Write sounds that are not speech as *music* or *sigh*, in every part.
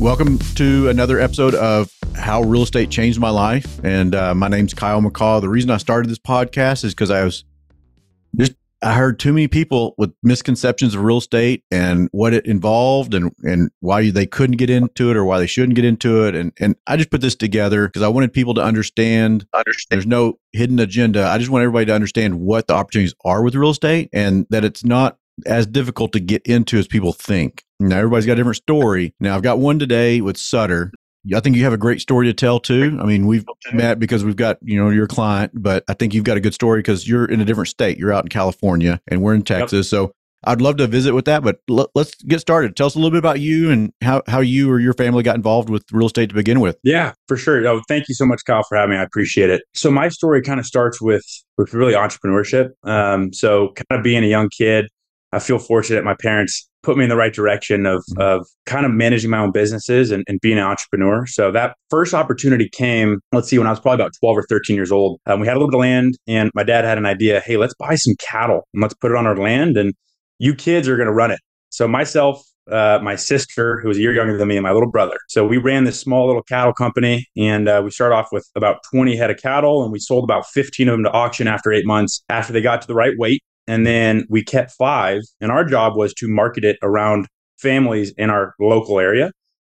Welcome to another episode of How Real Estate Changed My Life. And uh, my name's Kyle McCaw. The reason I started this podcast is because I was just, I heard too many people with misconceptions of real estate and what it involved and, and why they couldn't get into it or why they shouldn't get into it. And, and I just put this together because I wanted people to understand, understand there's no hidden agenda. I just want everybody to understand what the opportunities are with real estate and that it's not as difficult to get into as people think. Now, everybody's got a different story. Now, I've got one today with Sutter. I think you have a great story to tell too. I mean, we've met because we've got, you know, your client, but I think you've got a good story because you're in a different state. You're out in California and we're in Texas. Yep. So I'd love to visit with that, but l- let's get started. Tell us a little bit about you and how, how you or your family got involved with real estate to begin with. Yeah, for sure. Oh, thank you so much, Kyle, for having me. I appreciate it. So my story kind of starts with, with really entrepreneurship. Um, so kind of being a young kid, I feel fortunate my parents put me in the right direction of, mm-hmm. of kind of managing my own businesses and, and, being an entrepreneur. So that first opportunity came, let's see, when I was probably about 12 or 13 years old. Um, we had a little bit of land and my dad had an idea, hey, let's buy some cattle and let's put it on our land and you kids are going to run it. So myself, uh, my sister, who was a year younger than me, and my little brother. So we ran this small little cattle company, and uh, we started off with about 20 head of cattle, and we sold about 15 of them to auction after eight months. After they got to the right weight, and then we kept five. And our job was to market it around families in our local area.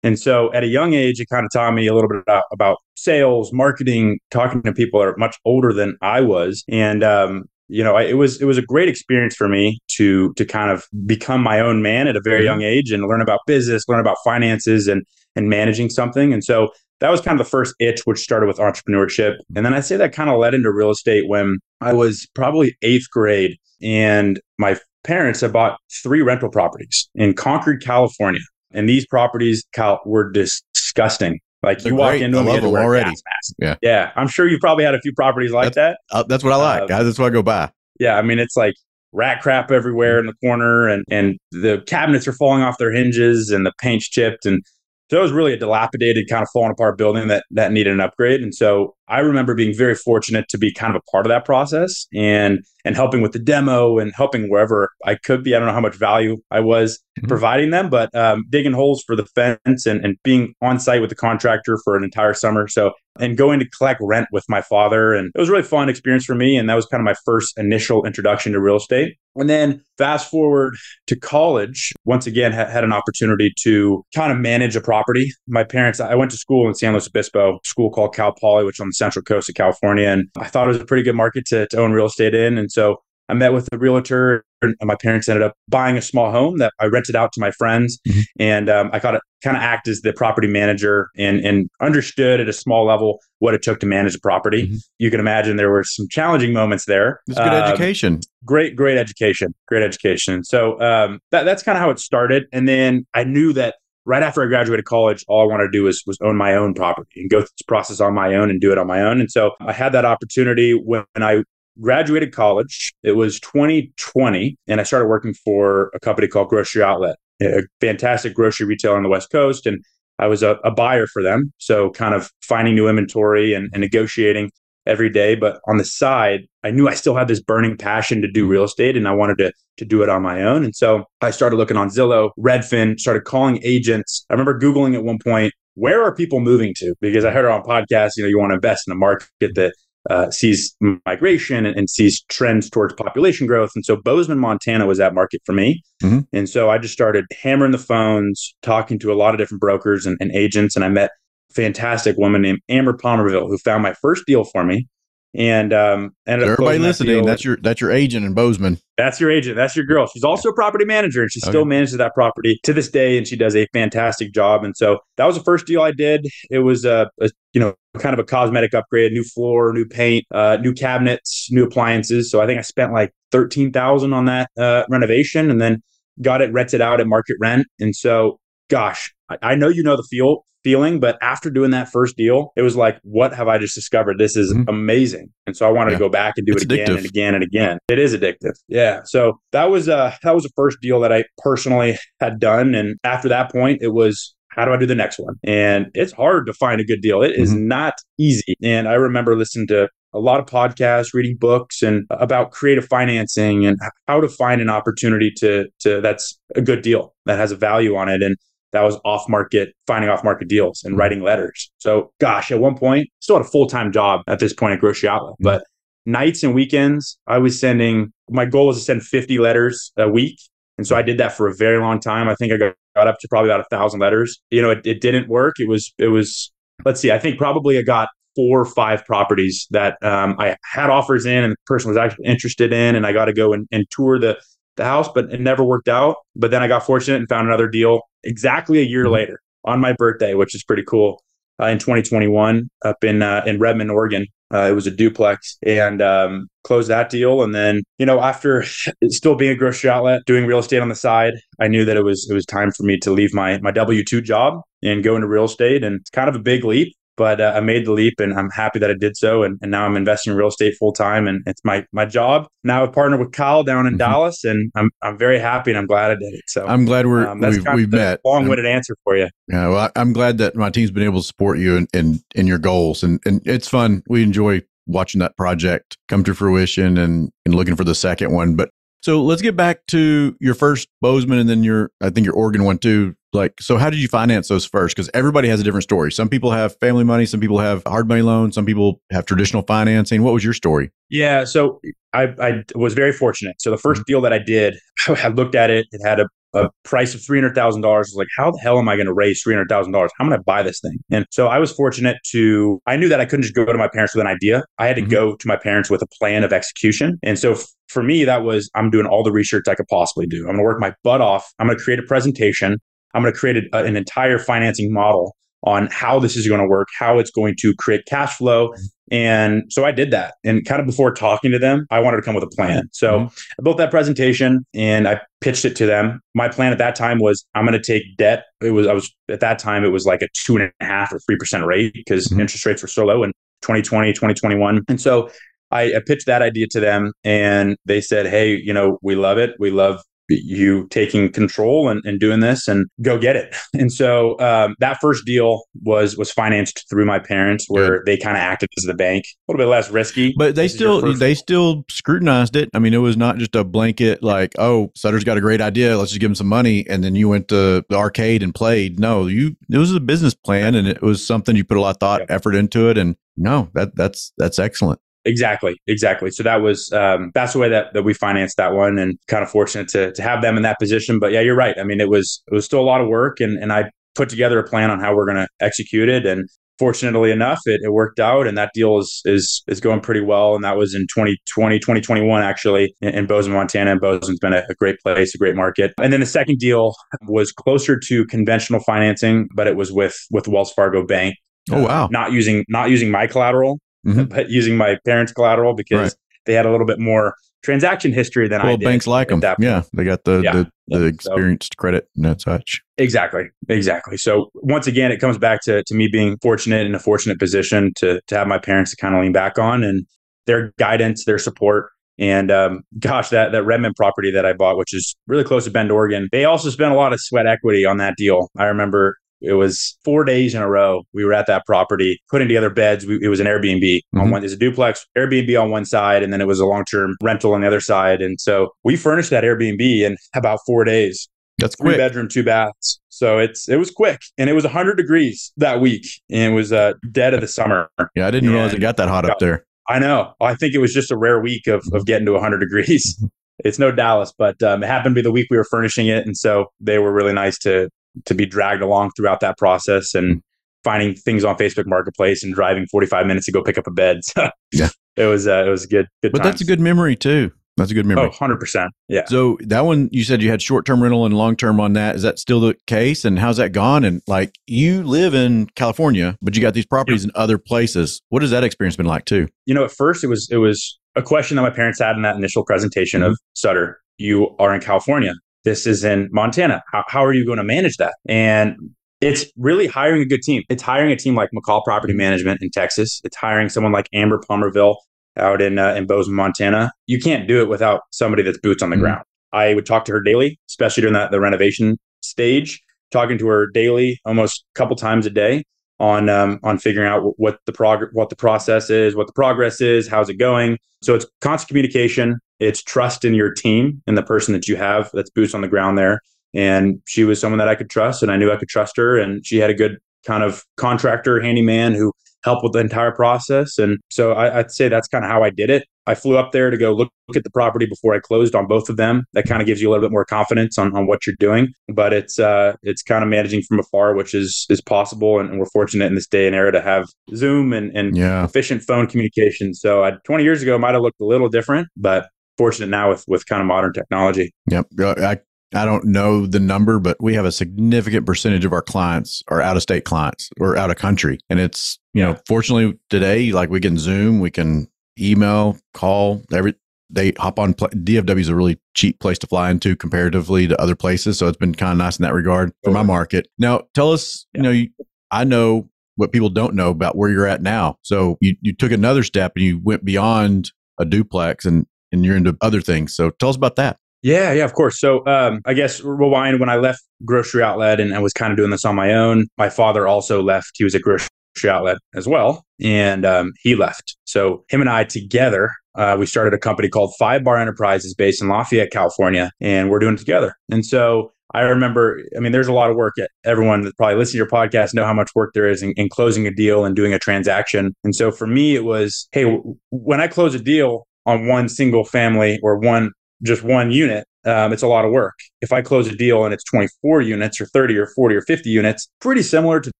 And so at a young age, it kind of taught me a little bit about, about sales, marketing, talking to people that are much older than I was. And, um, you know, I, it was it was a great experience for me to to kind of become my own man at a very mm-hmm. young age and learn about business, learn about finances, and and managing something. And so that was kind of the first itch, which started with entrepreneurship. And then I say that kind of led into real estate when I was probably eighth grade and my parents had bought three rental properties in Concord, California. And these properties Kyle, were disgusting. Like They're you walk great. into them, them already. Yeah, yeah. I'm sure you probably had a few properties like that's, that. Uh, that's what I like. Uh, that's what I go by. Yeah, I mean it's like rat crap everywhere in the corner, and and the cabinets are falling off their hinges, and the paint's chipped, and so it was really a dilapidated, kind of falling apart building that that needed an upgrade. And so I remember being very fortunate to be kind of a part of that process and and helping with the demo and helping wherever I could be. I don't know how much value I was mm-hmm. providing them, but um, digging holes for the fence and, and being on site with the contractor for an entire summer. So and going to collect rent with my father. And it was a really fun experience for me. And that was kind of my first initial introduction to real estate. And then fast forward to college, once again, ha- had an opportunity to kind of manage a property. My parents, I went to school in San Luis Obispo, school called Cal Poly, which on the central coast of California. And I thought it was a pretty good market to, to own real estate in. And so I met with a realtor, and my parents ended up buying a small home that I rented out to my friends, mm-hmm. and um, I got to kind of act as the property manager and and understood at a small level what it took to manage a property. Mm-hmm. You can imagine there were some challenging moments there. It's good um, education. Great, great education. Great education. So um, that, that's kind of how it started, and then I knew that right after I graduated college, all I wanted to do was was own my own property and go through this process on my own and do it on my own. And so I had that opportunity when I graduated college. It was 2020, and I started working for a company called Grocery Outlet, a fantastic grocery retailer on the West Coast. And I was a, a buyer for them. So, kind of finding new inventory and, and negotiating every day. But on the side, I knew I still had this burning passion to do real estate and I wanted to, to do it on my own. And so I started looking on Zillow, Redfin, started calling agents. I remember Googling at one point, where are people moving to? Because I heard it on podcasts, you know, you want to invest in a market that uh, sees migration and, and, sees trends towards population growth. And so Bozeman, Montana was that market for me. Mm-hmm. And so I just started hammering the phones, talking to a lot of different brokers and, and agents. And I met fantastic woman named Amber Palmerville who found my first deal for me. And um ended everybody listening that that's your that's your agent in bozeman. That's your agent. That's your girl. She's also a property manager and she okay. still manages that property to this day and she does a fantastic job. And so that was the first deal i did. It was a, a you know kind of a cosmetic upgrade new floor new paint uh, new cabinets new appliances. So i think i spent like 13000 on that uh, renovation and then got it rented out at market rent. And so gosh I, I know you know the feel feeling. But after doing that first deal, it was like, what have I just discovered? This is mm-hmm. amazing. And so I wanted yeah. to go back and do it's it again addictive. and again and again. It is addictive. Yeah. So that was uh that was the first deal that I personally had done. And after that point, it was how do I do the next one? And it's hard to find a good deal. It mm-hmm. is not easy. And I remember listening to a lot of podcasts, reading books and about creative financing and how to find an opportunity to to that's a good deal that has a value on it. And that was off market, finding off market deals and Mm-hmm. writing letters. So, gosh, at one point, still had a full time job at this point at Grocery Outlet, Mm-hmm. but nights and weekends, I was sending. My goal was to send 50 letters a week, and so I did that for a very long time. I think I got, got up to probably about a thousand letters. You know, it, it didn't work. It was it was. Let's see. I think probably I got four or five properties that um, I had offers in, and the person was actually interested in, and I got to go and, and tour the the house, but it never worked out. But then I got fortunate and found another deal exactly a year Mhm. later on my birthday, which is pretty cool. Uh, in 2021, up in uh, in Redmond, Oregon, uh, it was a duplex, and um, closed that deal. And then, you know, after *laughs* still being a grocery outlet, doing real estate on the side, I knew that it was it was time for me to leave my my W two job and go into real estate. And it's kind of a big leap, but uh, I made the leap, and I'm happy that I did so. And, and now I'm investing in real estate full time, and it's my my job. Now I've partnered with Kyle down in Mhm. Dallas, and I'm I'm very happy, and I'm glad I did it. So I'm glad we're um, that's we've, we've met. long-winded answer for you. Yeah, well, I- I'm glad that my team's been able to support you in, in, in your goals, and and it's fun. We enjoy watching that project come to fruition, and and looking for the second one. But so let's get back to your first Bozeman, and then your I think your Oregon one too. Like, so how did you finance those first? Because everybody has a different story. Some people have family money, some people have hard money loans, some people have traditional financing. What was your story? Yeah, so I, I was very fortunate. So the Mm-hmm. first deal that I did, *laughs* I looked at it. It had a, a price of three hundred thousand dollars. I was like, how the hell am I going to raise three hundred thousand dollars? How am I going to buy this thing? And so I was fortunate to. I knew that I couldn't just go to my parents with an idea. I had to Mhm. go to my parents with a plan of execution. And so f- for me, that was I'm doing all the research I could possibly do. I'm going to work my butt off. I'm going to create a presentation. I'm going to create a, an entire financing model on how this is going to work, how it's going to create cash flow. And so I did that. And kind of before talking to them, I wanted to come with a plan. So I built that presentation and I pitched it to them. My plan at that time was I'm going to take debt. It was, I was at that time, it was like a two and a half or 3% rate because Mhm. interest rates were so low in 2020, 2021. And so I, I pitched that idea to them and they said, Hey, you know, we love it. We love you taking control and, and doing this and go get it. *laughs* And so um, that first deal was was financed through my parents, where they kind of acted as the bank, a little bit less risky. But they This still they still scrutinized it. I mean, it was not just a blanket like, oh, Sutter's got a great idea, let's just give him some money, and then you went to the arcade and played. No, you it was a business plan, and it was something you put a lot of thought, effort into it, and no, that that's that's excellent. Exactly, exactly. So that was um, that's the way that, that we financed that one, and kind of fortunate to to have them in that position. But yeah, you're right. I mean, it was it was still a lot of work, and and I put together a plan on how we're going to execute it, and fortunately enough, it, it worked out, and that deal is is is going pretty well. And that was in 2020, 2021, actually, in, in Bozeman, Montana. And Bozeman's been a, a great place, a great market. And then the second deal was closer to conventional financing, but it was with with Wells Fargo Bank. Oh, wow. Not using not using my collateral, Mhm. but using my parents' collateral because Right. they had a little bit more transaction history than I Well, did. banks like them. Yeah, they got the Yeah. the, the Yeah. So- experienced credit and that such. Exactly. Exactly. So once again, it comes back to, to me being fortunate in a fortunate position to, to have my parents to kind of lean back on and their guidance, their support. And um, *laughs* gosh, that, that Redmond property that I bought, which is really close to Bend, Oregon, they also spent a lot of sweat equity on that deal. I remember it was four days in a row. We were at that property putting together beds. We, it was an Airbnb on Mhm. one, there's a duplex, Airbnb on one side, and then it was a long term rental on the other side. And so we furnished that Airbnb in about four days That's three quick. bedroom, two baths. So it's it was quick, and it was 100 degrees that week, and it was uh, dead of the summer. Yeah, I didn't realize it got that hot up there. I know. I think it was just a rare week of of getting to 100 degrees. *laughs* It's no Dallas, but um, it happened to be the week we were furnishing it, and so they were really nice to to be dragged along throughout that process and finding things on Facebook Marketplace and driving 45 minutes to go pick up a bed. *laughs* So Yeah. it was uh, it was a good. Good. But that's a good memory too. That's a good memory. Oh, 100 percent. Yeah. So that one, you said you had short term rental and long term on that. Is that still the case? And how's that gone? And like you live in California, but you got these properties in other places. What has that experience been like too? you know, at first it was it was a question that my parents had in that initial presentation of Sutter. You are in California. This is in Montana. How, how are you going to manage that? And it's really hiring a good team. It's hiring a team like McCaw Property Management in Texas. It's hiring someone like Amber Palmerville out in uh, in Bozeman, Montana. You can't do it without somebody that's boots on the Mhm. ground. I would talk to her daily, especially during that the renovation stage. Talking to her daily, almost a couple times a day on um, on figuring out what the prog- what the process is, what the progress is, how's it going. So it's constant communication. It's trust in your team and the person that you have that's boots on the ground there. And she was someone that I could trust, and I knew I could trust her. And she had a good kind of contractor, handyman who helped with the entire process. And so I, would say that's kind of how I did it. I flew up there to go look, look, at the property before I closed on both of them. That kind of gives you a little bit more confidence on, on what you're doing. But it's uh, it's kind of managing from afar, which is is possible. And, and we're fortunate in this day and era to have Zoom and, and yeah. efficient phone communication. So I, 20 years ago might have looked a little different, but fortunate now with with kind of modern technology. Yep. I I don't know the number, but we have a significant percentage of our clients are out of state clients or out of country. And it's, you know, fortunately today, like we can Zoom, we can email, call, every, they hop on. DFW is a really cheap place to fly into comparatively to other places. So it's been kind of nice in that regard for my market. Now, tell us, yeah. you know, you, I know what people don't know about where you're at now. So you, you took another step and you went beyond a duplex and, and you're into other things. So tell us about that. Yeah, yeah, of course. So um, I guess rewind when I left grocery outlet and I was kind of doing this on my own. My father also left. He was a grocery outlet as well, and um, he left. So him and I together, uh, we started a company called Five Bar Enterprises based in Lafayette, California, and we're doing it together. And so I remember, I mean, there's a lot of work. Everyone that probably listens to your podcast know how much work there is in, in closing a deal and doing a transaction. And so for me, it was, hey, w- when I close a deal on one single family or one just one unit, um, it's a lot of work. If I close a deal and it's 24 units or 30 or 40 or 50 units, pretty similar to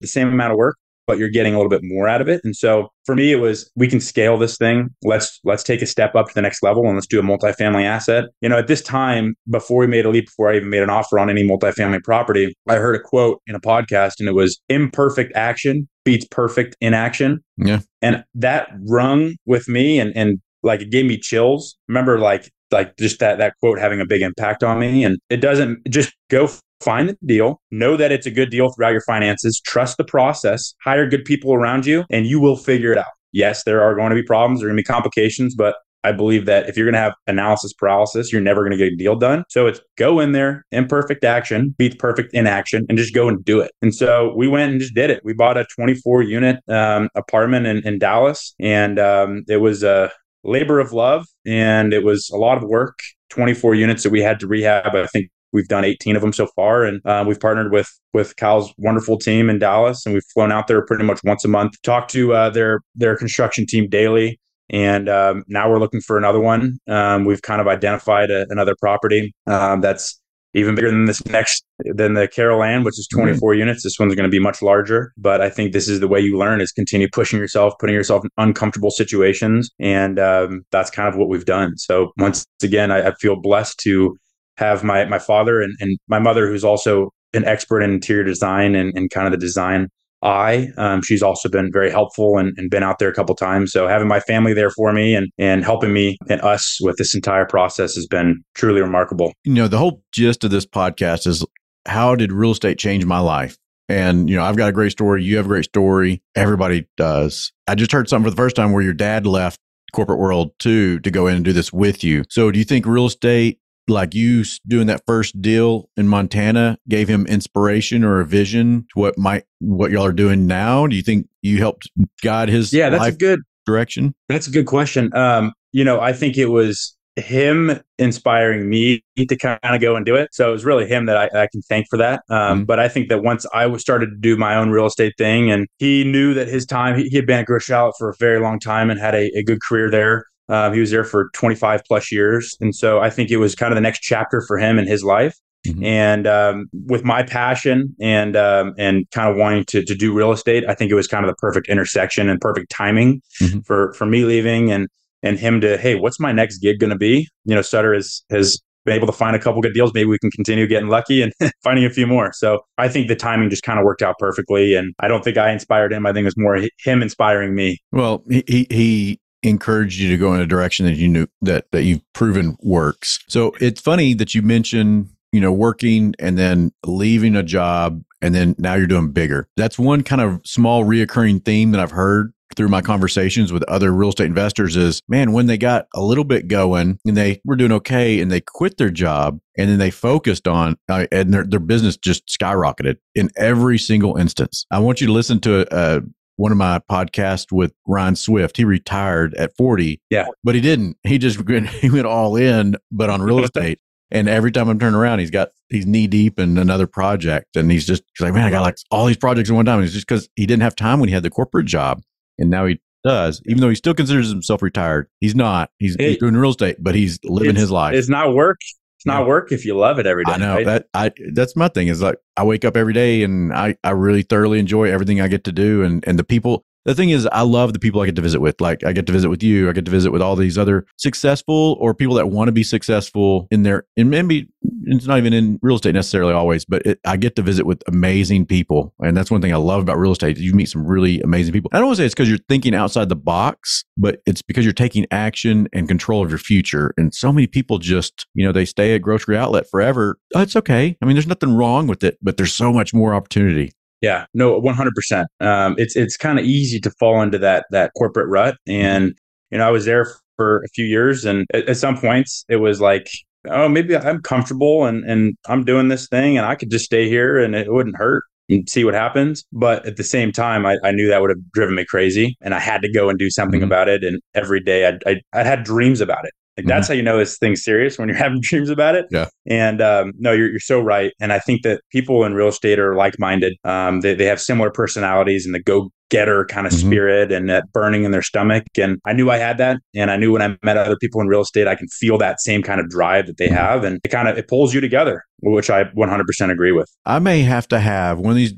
the same amount of work, but you're getting a little bit more out of it. And so for me, it was we can scale this thing. Let's let's take a step up to the next level and let's do a multifamily asset. You know, at this time, before we made a leap, before I even made an offer on any multifamily property, I heard a quote in a podcast, and it was imperfect action beats perfect inaction. Yeah. And that rung with me and and like it gave me chills. Remember, like like just that that quote having a big impact on me. And it doesn't just go find the deal, know that it's a good deal throughout your finances, trust the process, hire good people around you, and you will figure it out. Yes, there are going to be problems, there are going to be complications, but I believe that if you're going to have analysis paralysis, you're never going to get a deal done. So it's go in there, imperfect action beats perfect inaction, and just go and do it. And so we went and just did it. We bought a 24 unit um, apartment in, in, Dallas, and um, it was a labor of love and it was a lot of work 24 units that we had to rehab i think we've done 18 of them so far and uh, we've partnered with with kyle's wonderful team in dallas and we've flown out there pretty much once a month talk to uh, their their construction team daily and um, now we're looking for another one um, we've kind of identified a, another property um, that's even bigger than this next than the Carol Ann, which is mm-hmm. 24 mm-hmm. units. This one's going to be much larger, but I think this is the way you learn is continue pushing yourself, putting yourself in uncomfortable situations, and um, that's kind of what we've done. So once again, I, I feel blessed to have my my father and, and my mother, who's also an expert in interior design and, and kind of the design eye. Um, she's also been very helpful and, and been out there a couple times. So having my family there for me and and helping me and us with this entire process has been truly remarkable. You know, the whole gist of this podcast is how did real estate change my life? And you know, I've got a great story. You have a great story. Everybody does. I just heard something for the first time where your dad left corporate world too to go in and do this with you. So do you think real estate like you doing that first deal in Montana gave him inspiration or a vision to what might what y'all are doing now? Do you think you helped guide his yeah? That's a good direction. That's a good question. Um, you know, I think it was him inspiring me to kind of go and do it. So it was really him that I, I can thank for that. Um, mm-hmm. But I think that once I was started to do my own real estate thing, and he knew that his time, he, he had been at Grocery Outlet for a very long time and had a, a good career there. Um, he was there for 25 plus years. And so I think it was kind of the next chapter for him in his life. Mm-hmm. And um, with my passion and um, and kind of wanting to to do real estate, I think it was kind of the perfect intersection and perfect timing mm-hmm. for for me leaving and and him to hey, what's my next gig going to be? You know, Sutter has has been able to find a couple good deals. Maybe we can continue getting lucky and *laughs* finding a few more. So I think the timing just kind of worked out perfectly. And I don't think I inspired him. I think it was more him inspiring me. Well, he he encouraged you to go in a direction that you knew that that you've proven works. So it's funny that you mentioned, you know, working and then leaving a job and then now you're doing bigger. That's one kind of small reoccurring theme that I've heard through my conversations with other real estate investors is man, when they got a little bit going and they were doing okay and they quit their job and then they focused on uh, and their, their business just skyrocketed in every single instance. I want you to listen to a, a one of my podcasts with Ryan Swift. He retired at 40. Yeah. But he didn't. He just *laughs* went, he went all in, but on real *laughs* estate. And every time I'm turning around, he's got he's knee deep in another project, and he's just he's like, man, I got like all these projects in one time. And it's just because he didn't have time when he had the corporate job, and now he does. Even though he still considers himself retired, he's not. He's, he's doing real estate, but he's living his life. It's not work. It's not Yeah. work if you love it every day. I know right? that I that's my thing is like I wake up every day and I I really thoroughly enjoy everything I get to do and and the people the thing is I love the people I get to visit with. Like I get to visit with you I get to visit with all these other successful or people that want to be successful in their and maybe it's not even in real estate necessarily always but it, I get to visit with amazing people. And that's one thing I love about real estate you meet some really amazing people. I don't want to say it's because you're thinking outside the box but it's because you're taking action and control of your future. And so many people just you know they stay at grocery outlet forever. Oh, it's okay. I mean there's nothing wrong with it but there's so much more opportunity Yeah, no, one hundred percent. Um, It's it's kind of easy to fall into that that corporate rut, and you know, I was there for a few years, and at, at some points, it was like, oh, maybe I'm comfortable, and and I'm doing this thing, and I could just stay here, and it wouldn't hurt. And see what happens. But at the same time, I, I knew that would have driven me crazy, and I had to go and do something Mhm. about it. And every day, I I, I had dreams about it. Like that's how you know this thing's serious when you're *laughs* having dreams about it. Yeah. And um, no, you're, you're so right. And I think that people in real estate are like minded. Um, they, they have similar personalities and the go getter kind of Mhm. spirit and that burning in their stomach. And I knew I had that. And I knew when I met other people in real estate, I can feel that same kind of drive that they Mhm. have. And it kind of it pulls you together, which I 100% agree with. I may have to have one of these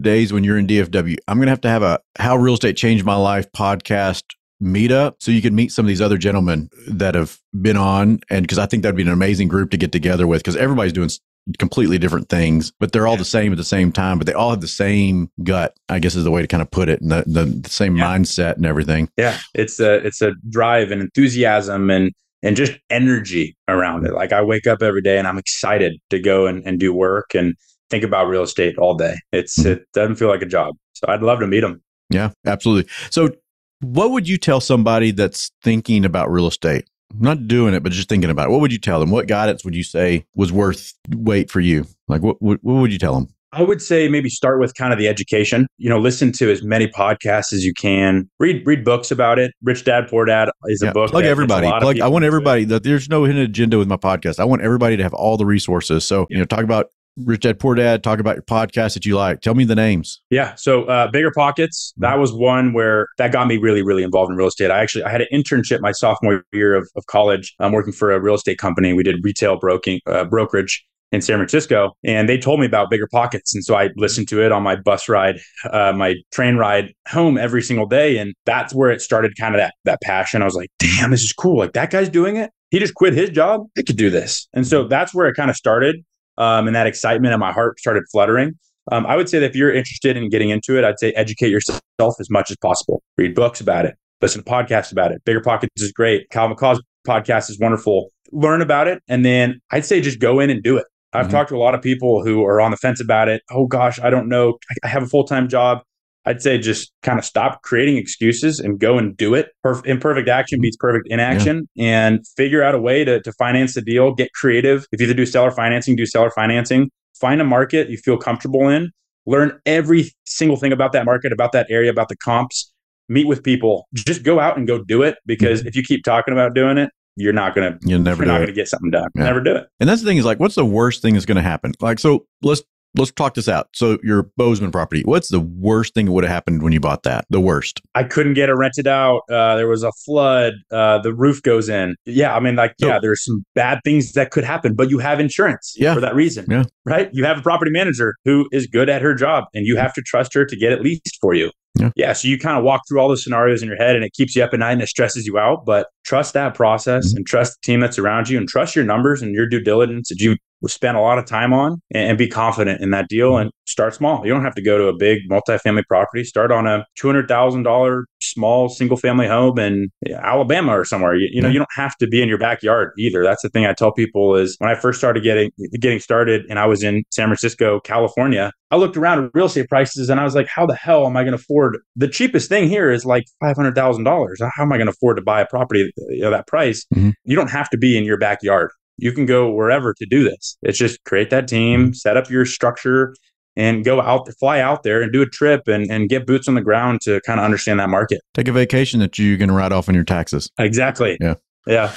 days when you're in DFW. I'm going to have to have a How Real Estate Changed My Life podcast meetup so you can meet some of these other gentlemen that have been on. And because I think that'd be an amazing group to get together with because everybody's doing completely different things, but they're all Yeah. the same at the same time, but they all have the same gut, I guess is the way to kind of put it, and the, the, the same Yeah. mindset and everything. Yeah, it's a it's a drive and enthusiasm and and just energy around it. Like I wake up every day and I'm excited to go and, and do work and think about real estate all day. It's Mhm. it doesn't feel like a job. So I'd love to meet them. Yeah, absolutely. So, what would you tell somebody that's thinking about real estate? Not doing it, but just thinking about it. What would you tell them? What guidance would you say was worth wait for you? Like, what, what, what would you tell them? I would say maybe start with kind of the education. You know, listen to as many podcasts as you can. Read read books about it. Rich Dad Poor Dad is a book. plug that gets a everybody. Plug. I want everybody that there's no hidden agenda with my podcast. I want everybody to have all the resources. So, you know, talk about Rich Dad Poor Dad. Talk about your podcast that you like. Tell me the names. Yeah. So uh, bigger pockets. That was one where that got me really, really involved in real estate. I actually I had an internship my sophomore year of, of college. I'm working for a real estate company. We did retail broking uh, brokerage in San Francisco, and they told me about bigger pockets. And so I listened to it on my bus ride, uh, my train ride home every single day, and that's where it started. Kind of that that passion. I was like, damn, this is cool. Like that guy's doing it. He just quit his job. I could do this. And so that's where it kind of started. Um, and that excitement and my heart started fluttering. Um, I would say that if you're interested in getting into it, I'd say educate yourself as much as possible. Read books about it, listen to podcasts about it. Bigger Pockets is great. Kyle McCaw's podcast is wonderful. Learn about it. And then I'd say just go in and do it. I've Mhm. talked to a lot of people who are on the fence about it. Oh gosh, I don't know. I- I have a full time job. I'd say just kind of stop creating excuses and go and do it. Perf- imperfect action mm-hmm. beats perfect inaction and figure out a way to, to finance the deal. Get creative. If you either do seller financing, do seller financing. Find a market you feel comfortable in. Learn every single thing about that market, about that area, about the comps. Meet with people. Just go out and go do it because mm-hmm. if you keep talking about doing it, you're not gonna You'll never you're not it. gonna get something done. Yeah. Never do it. And that's the thing is like, what's the worst thing that's going to happen? Like, so let's let's talk this out. So your Bozeman property, what's the worst thing that would have happened when you bought that? The worst. I couldn't get it rented out. Uh, there was a flood. Uh, the roof goes in. Yeah, I mean, like, So- yeah, there's some bad things that could happen, but you have insurance Yeah. for that reason. Yeah. Right? You have a property manager who is good at her job, and you have to trust her to get it leased for you. Yeah. yeah. so you kind of walk through all the scenarios in your head, and it keeps you up at night and it stresses you out. But trust that process, Mhm. and trust the team that's around you, and trust your numbers and your due diligence that you spent a lot of time on, and, be confident in that deal. And start small. You don't have to go to a big multifamily property. Start on a two hundred thousand dollar small single family home in Alabama or somewhere. You, you know, you don't have to be in your backyard either. That's the thing I tell people is when I first started getting getting started and I was in San Francisco, California, I looked around at real estate prices and I was like, how the hell am I going to afford the cheapest thing here is like five hundred thousand dollars. How am I going to afford to buy a property of that price? Mhm. You don't have to be in your backyard. You can go wherever to do this. It's just create that team, set up your structure, and go out, fly out there and do a trip and, and get boots on the ground to kind of understand that market. Take a vacation that you can write off on your taxes. Exactly. Yeah. Yeah.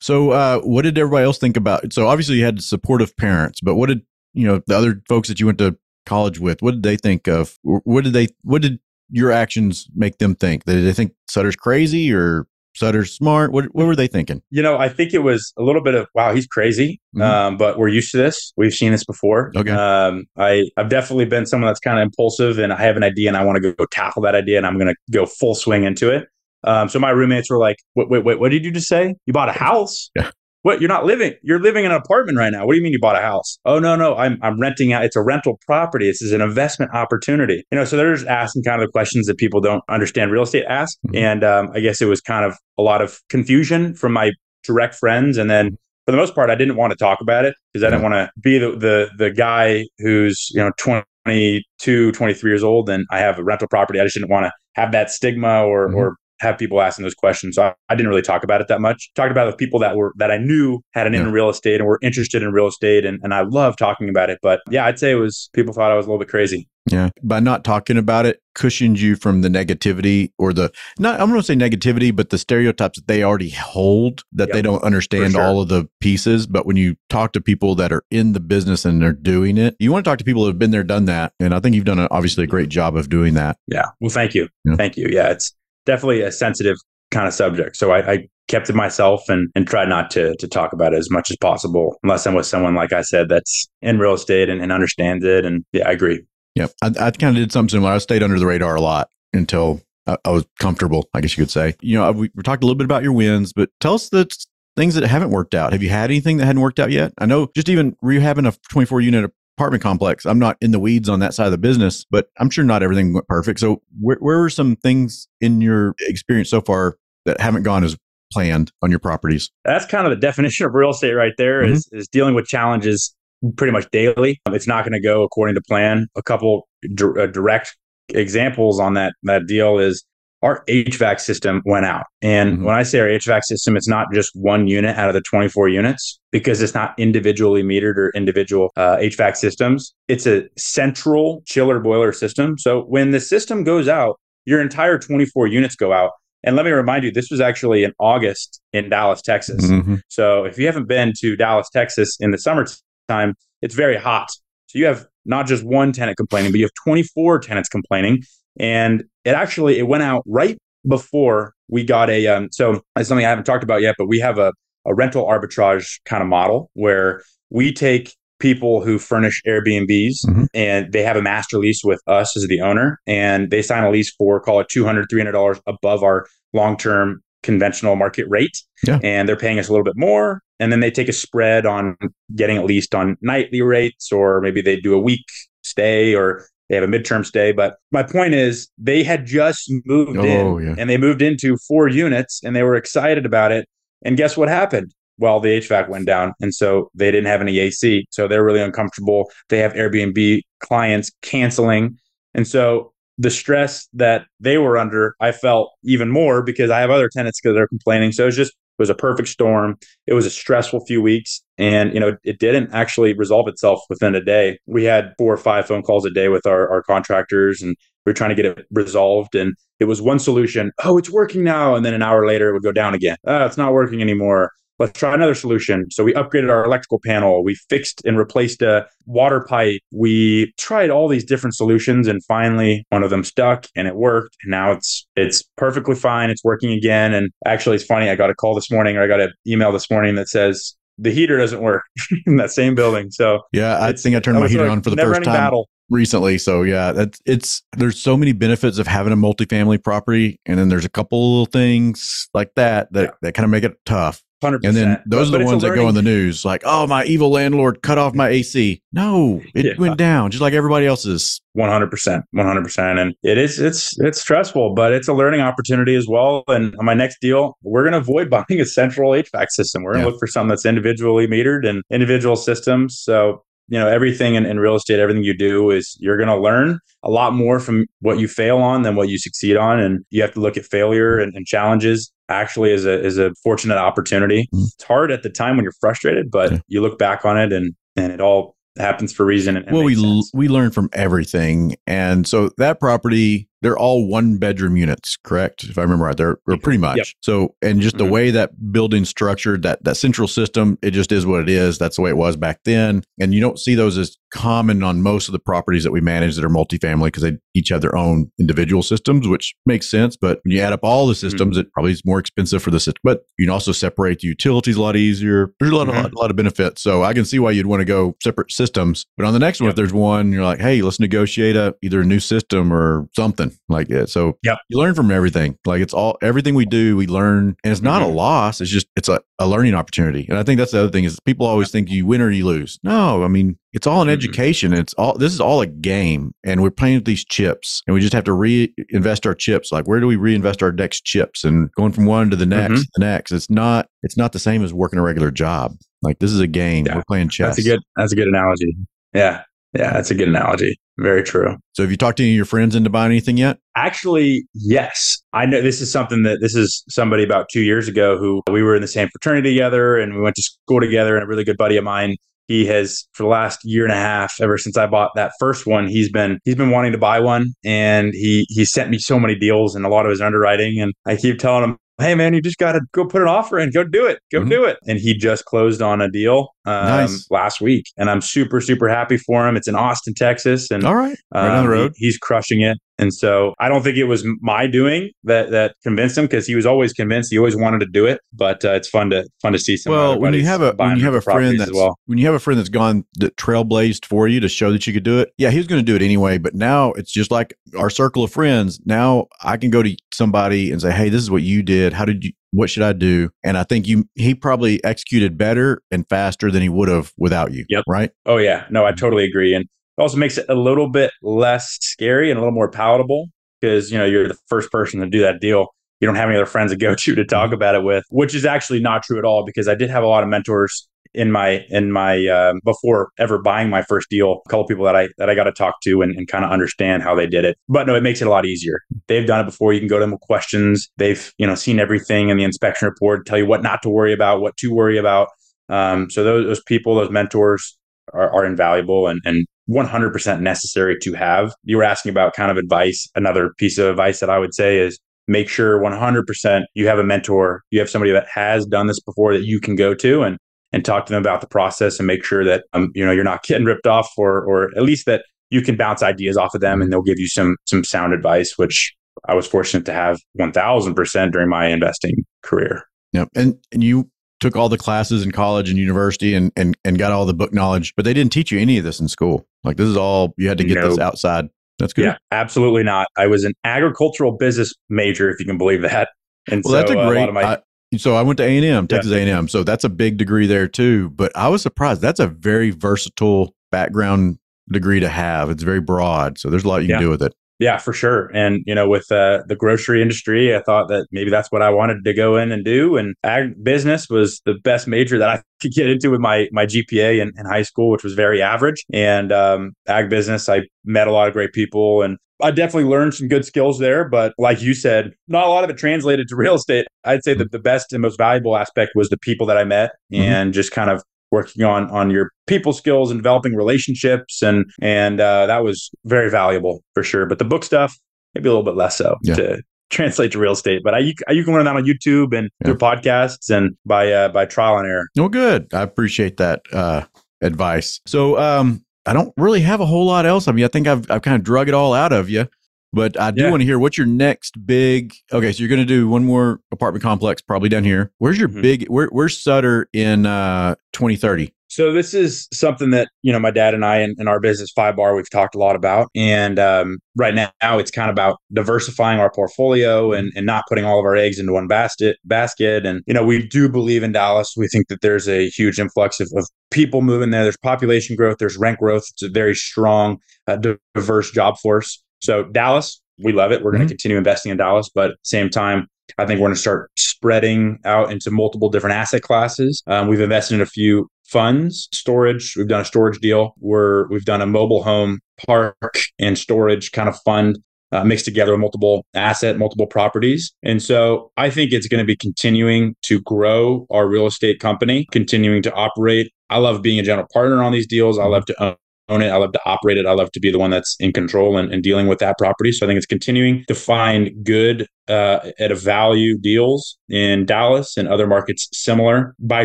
So, uh, what did everybody else think about? So, obviously, you had supportive parents, but what did you know the other folks that you went to college with? What did they think of? What did they? What did your actions make them think? Did they think Sutter's crazy or Sutter's smart? What What were they thinking? You know, I think it was a little bit of wow, he's crazy, Mhm. um, but we're used to this. We've seen this before. Okay. Um, I I've definitely been someone that's kind of impulsive, and I have an idea, and I want to go tackle that idea, and I'm going to go full swing into it. Um, so my roommates were like, "Wait, wait, wait! What did you just say? You bought a *laughs* house? Yeah. What? You're not living? You're living in an apartment right now? What do you mean you bought a house? Oh no, no, I'm I'm renting out. It's a rental property. This is an investment opportunity. You know, so they're just asking kind of the questions that people don't understand real estate ask, Mhm. and um, I guess it was kind of a lot of confusion from my direct friends, and then for the most part, I didn't want to talk about it because I didn't want to be the, the the guy who's you know 22, 23 years old, and I have a rental property. I just didn't want to have that stigma or Mhm. or have people asking those questions. So I, I didn't really talk about it that much. Talked about it with people that were that I knew had an in real estate and were interested in real estate, and and I love talking about it. But yeah, I'd say it was people thought I was a little bit crazy. Yeah. By not talking about it, cushioned you from the negativity or the not I'm going to say negativity, but the stereotypes that they already hold that Yep. they don't understand sure. all of the pieces. But when you talk to people that are in the business and they're doing it, you want to talk to people who have been there, done that. And I think you've done a, obviously a great job of doing that. Yeah. Well, thank you. Yeah. Thank you. Yeah, it's definitely a sensitive kind of subject. So I, I kept it myself and and tried not to to talk about it as much as possible, unless I'm with someone like I said that's in real estate and, and understands it. And yeah, I agree. Yeah, I, I kind of did something similar. I stayed under the radar a lot until I, I was comfortable, I guess you could say. You know, we, we talked a little bit about your wins, but tell us the things that haven't worked out. Have you had anything that hadn't worked out yet? I know just even rehabbing a 24 unit apartment complex, I'm not in the weeds on that side of the business, but I'm sure not everything went perfect. So, where, where were some things in your experience so far that haven't gone as planned on your properties? That's kind of the definition of real estate right there. Is is dealing with challenges pretty much daily. It's not going to go according to plan. A couple dir- uh, direct examples on that that deal is our HVAC system went out. And Mhm. when I say our HVAC system, it's not just one unit out of the 24 units because it's not individually metered or individual uh, HVAC systems. It's a central chiller boiler system. So when the system goes out, your entire 24 units go out. And let me remind you, this was actually in August in Dallas, Texas. Mhm. So if you haven't been to Dallas, Texas in the summertime, it's very hot. So you have not just one tenant complaining, but you have 24 tenants complaining. And it actually it went out right before we got a um so it's something I haven't talked about yet, but we have a, a rental arbitrage kind of model where we take people who furnish Airbnbs Mhm. and they have a master lease with us as the owner and they sign a lease for call it 200 $300 above our long-term conventional market rate Yeah. and they're paying us a little bit more and then they take a spread on getting at least on nightly rates or maybe they do a week stay or they have a midterm stay but my point is they had just moved Oh, in yeah. and they moved into four units and they were excited about it. And guess what happened? Well the hvac went down and so they didn't have any ac so they're really uncomfortable. They have airbnb clients canceling. And so the stress that they were under i felt even more because i have other tenants that are complaining. So it's just it was a perfect storm. It was a stressful few weeks and you know it didn't actually resolve itself within a day. We had four or five phone calls a day with our, our contractors and we were trying to get it resolved and it was one solution oh it's working now and then an hour later it would go down again. Oh it's not working anymore let's try another solution. So we upgraded our electrical panel. We fixed and replaced a water pipe. We tried all these different solutions and finally one of them stuck and it worked. And now it's it's perfectly fine. It's working again. And actually it's funny. I got a call this morning or i got an email this morning that says the heater doesn't work *laughs* in that same building. So Yeah, I think I turned my heater on for the first time. battle recently. So yeah, that's it's there's so many benefits of having a multifamily property, and then there's a couple of little things like that that Yeah. that kind of make it tough. 100% And then those But- are the ones that go in the news, like, oh, my evil landlord cut off my AC. No, it Yeah. went down just like everybody else's. 100% 100% and it is it's it's stressful but it's a learning opportunity as well and on my next deal we're going to avoid *laughs* buying a central hvac system we're going to Yeah. look for something that's individually metered and individual systems so you know everything in, in real estate everything you do is you're going to learn a lot more from what you fail on than what you succeed on and you have to look at failure and, and challenges actually as a as a fortunate opportunity Mhm. it's hard at the time when you're frustrated but Yeah. you look back on it and and it all happens for a reason and, and well, we l- we learn from everything, and so that property they're all one bedroom units, correct? If I remember right, they're, they're pretty much. Yep. So, and just the mm-hmm. way that building structured, that that central system, it just is what it is. That's the way it was back then, and you don't see those as common on most of the properties that we manage that are multifamily because they each have their own individual systems, which makes sense. But when you add up all the systems, mm-hmm. it probably is more expensive for the system. But you can also separate the utilities a lot easier. There's a lot, mm-hmm. of, a lot of benefits. So I can see why you'd want to go separate systems. But on the next one, if there's one, you're like, hey, let's negotiate a either a new system or something like it. So yep. you learn from everything. Like it's all everything we do, we learn, and it's not mm-hmm. a loss. It's just it's a, a learning opportunity. And I think that's the other thing is people always think you win or you lose. No, I mean it's all an mm-hmm. education. It's all this is all a game, and we're playing with these chips, and we just have to reinvest our chips. Like where do we reinvest our next chips? And going from one to the next, mm-hmm. the next. It's not it's not the same as working a regular job. Like this is a game. Yeah. We're playing chess. That's a good that's a good analogy. Yeah, yeah, that's a good analogy. Very true. So have you talked to any of your friends into buying anything yet? Actually, yes. I know this is something that this is somebody about two years ago who we were in the same fraternity together and we went to school together and a really good buddy of mine he has for the last year and a half ever since i bought that first one he's been he's been wanting to buy one. And he he sent me so many deals and a lot of his underwriting. And i keep telling him hey man, you just got to go put an offer in, go do it, go mm-hmm. do it. And he just closed on a deal um, nice. last week, and I'm super super happy for him. It's in Austin, Texas, and all right, right um, down the road, he, he's crushing it. And so I don't think it was my doing that that convinced him because he was always convinced. He always wanted to do it. But uh, it's fun to fun to see some. Well, when you have a when you have a friend that's well. when you have a friend that's gone that trailblazed for you to show that you could do it. Yeah, he was going to do it anyway. But now it's just like our circle of friends. Now I can go to somebody and say, "Hey, this is what you did. How did you? What should I do?" And I think you he probably executed better and faster than he would have without you. Yep. Right. Oh yeah. No, I mm-hmm. totally agree. And it also makes it a little bit less scary and a little more palatable because you know you're the first person to do that deal. You don't have any other friends to go *laughs* to to talk mm-hmm. about it with, which is actually not true at all because I did have a lot of mentors in my in my um, before ever buying my first deal a couple people that i that i got to talk to and, and kind of understand how they did it. But no it makes it a lot easier. They've done it before. You can go to them with questions. They've you know seen everything in the inspection report tell you what not to worry about what to worry about. Um, so those, those people those mentors are, are invaluable and, and 100% necessary to have. You were asking about kind of advice. Another piece of advice that I would say is make sure 100% you have a mentor, you have somebody that has done this before that you can go to and and talk to them about the process and make sure that um, you know you're not getting ripped off or or at least that you can bounce ideas off of them and they'll give you some some sound advice which I was fortunate to have 1000% during my investing career. Yep. And and you took all the classes in college and university and, and, and got all the book knowledge, but they didn't teach you any of this in school. Like this is all you had to get this outside. That's good. Yeah, absolutely not. I was an agricultural business major, if you can believe that. And well, so, that's a great. My, I, so I went to A and M, Texas A and M. So that's a big degree there too. But I was surprised. That's a very versatile background degree to have. It's very broad. So there's a lot you yeah. can do with it. Yeah, for sure. And, you know, with uh, the grocery industry, I thought that maybe that's what I wanted to go in and do. And ag business was the best major that I *laughs* could get into with my, my GPA in, in high school, which was very average. And um, ag business, I met a lot of great people and I definitely learned some good skills there. But like you said, not a lot of it translated to *laughs* real estate. I'd say that the best and most valuable aspect was the people that I met mm-hmm. and just kind of working on on your people skills and developing relationships and and uh, that was very valuable for sure but the book stuff maybe a little bit less so yeah. to *laughs* translate to real estate but I, you, you can learn that on youtube and yeah. through podcasts and by uh, by trial and error well good i appreciate that uh, advice so um i don't really have a whole lot else i mean i think i've, I've kind of drug it all out of you but I do yeah. want to hear what's your next big. Okay, so you're going to do one more apartment complex, probably down here. Where's your mm-hmm. big? Where, where's Sutter in uh, 2030? So this is something that you know my dad and I in, in our business Five Bar we've talked a lot about, and um, right now it's kind of about diversifying our portfolio and, and not putting all of our eggs into one basket. Basket, and you know we do believe in Dallas. We think that there's a huge influx of, of people moving there. There's population growth. There's rent growth. It's a very strong, uh, diverse job force. So Dallas, we love it. We're going to mm-hmm. continue investing in Dallas, but at the same time, I think we're going to start spreading out into multiple different asset classes. Um, we've invested in a few funds, storage. We've done a storage deal. We're we've done a mobile home park and storage kind of fund uh, mixed together with multiple asset, multiple properties. And so I think it's going to be continuing to grow our real estate company, continuing to operate. I love being a general partner on these deals. I love to own it. I love to operate it. I love to be the one that's in control and, and dealing with that property. So I think it's continuing to find good uh, at a value deals in Dallas and other markets similar. By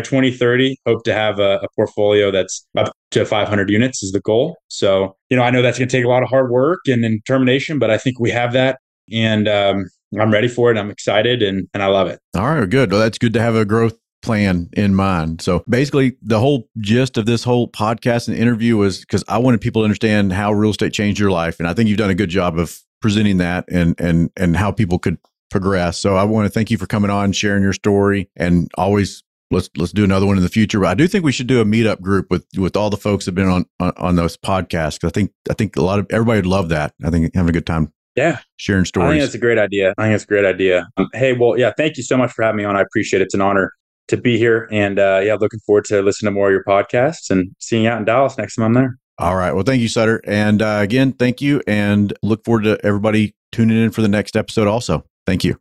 2030, hope to have a, a portfolio that's up to 500 units is the goal. So, you know, I know that's going to take a lot of hard work and determination, but I think we have that. And um, I'm ready for it. I'm excited and, and I love it. All right, good. Well, that's good to have a growth plan in mind. So basically, the whole gist of this whole podcast and interview was because I wanted people to understand how real estate changed your life, and I think you've done a good job of presenting that and and and how people could progress. So I want to thank you for coming on, sharing your story, and always let's let's do another one in the future. But I do think we should do a meetup group with with all the folks that have been on on, on those podcasts. I think I think a lot of everybody would love that. I think having a good time. Yeah, sharing stories. I think that's a great idea. I think that's a great idea. Um, hey, well, yeah, thank you so much for having me on. I appreciate it. It's an honor to be here. And uh, yeah, looking forward to listening to more of your podcasts and seeing you out in Dallas next time I'm there. All right. Well, thank you, Sutter. And uh, again, thank you. And look forward to everybody tuning in for the next episode also. Thank you.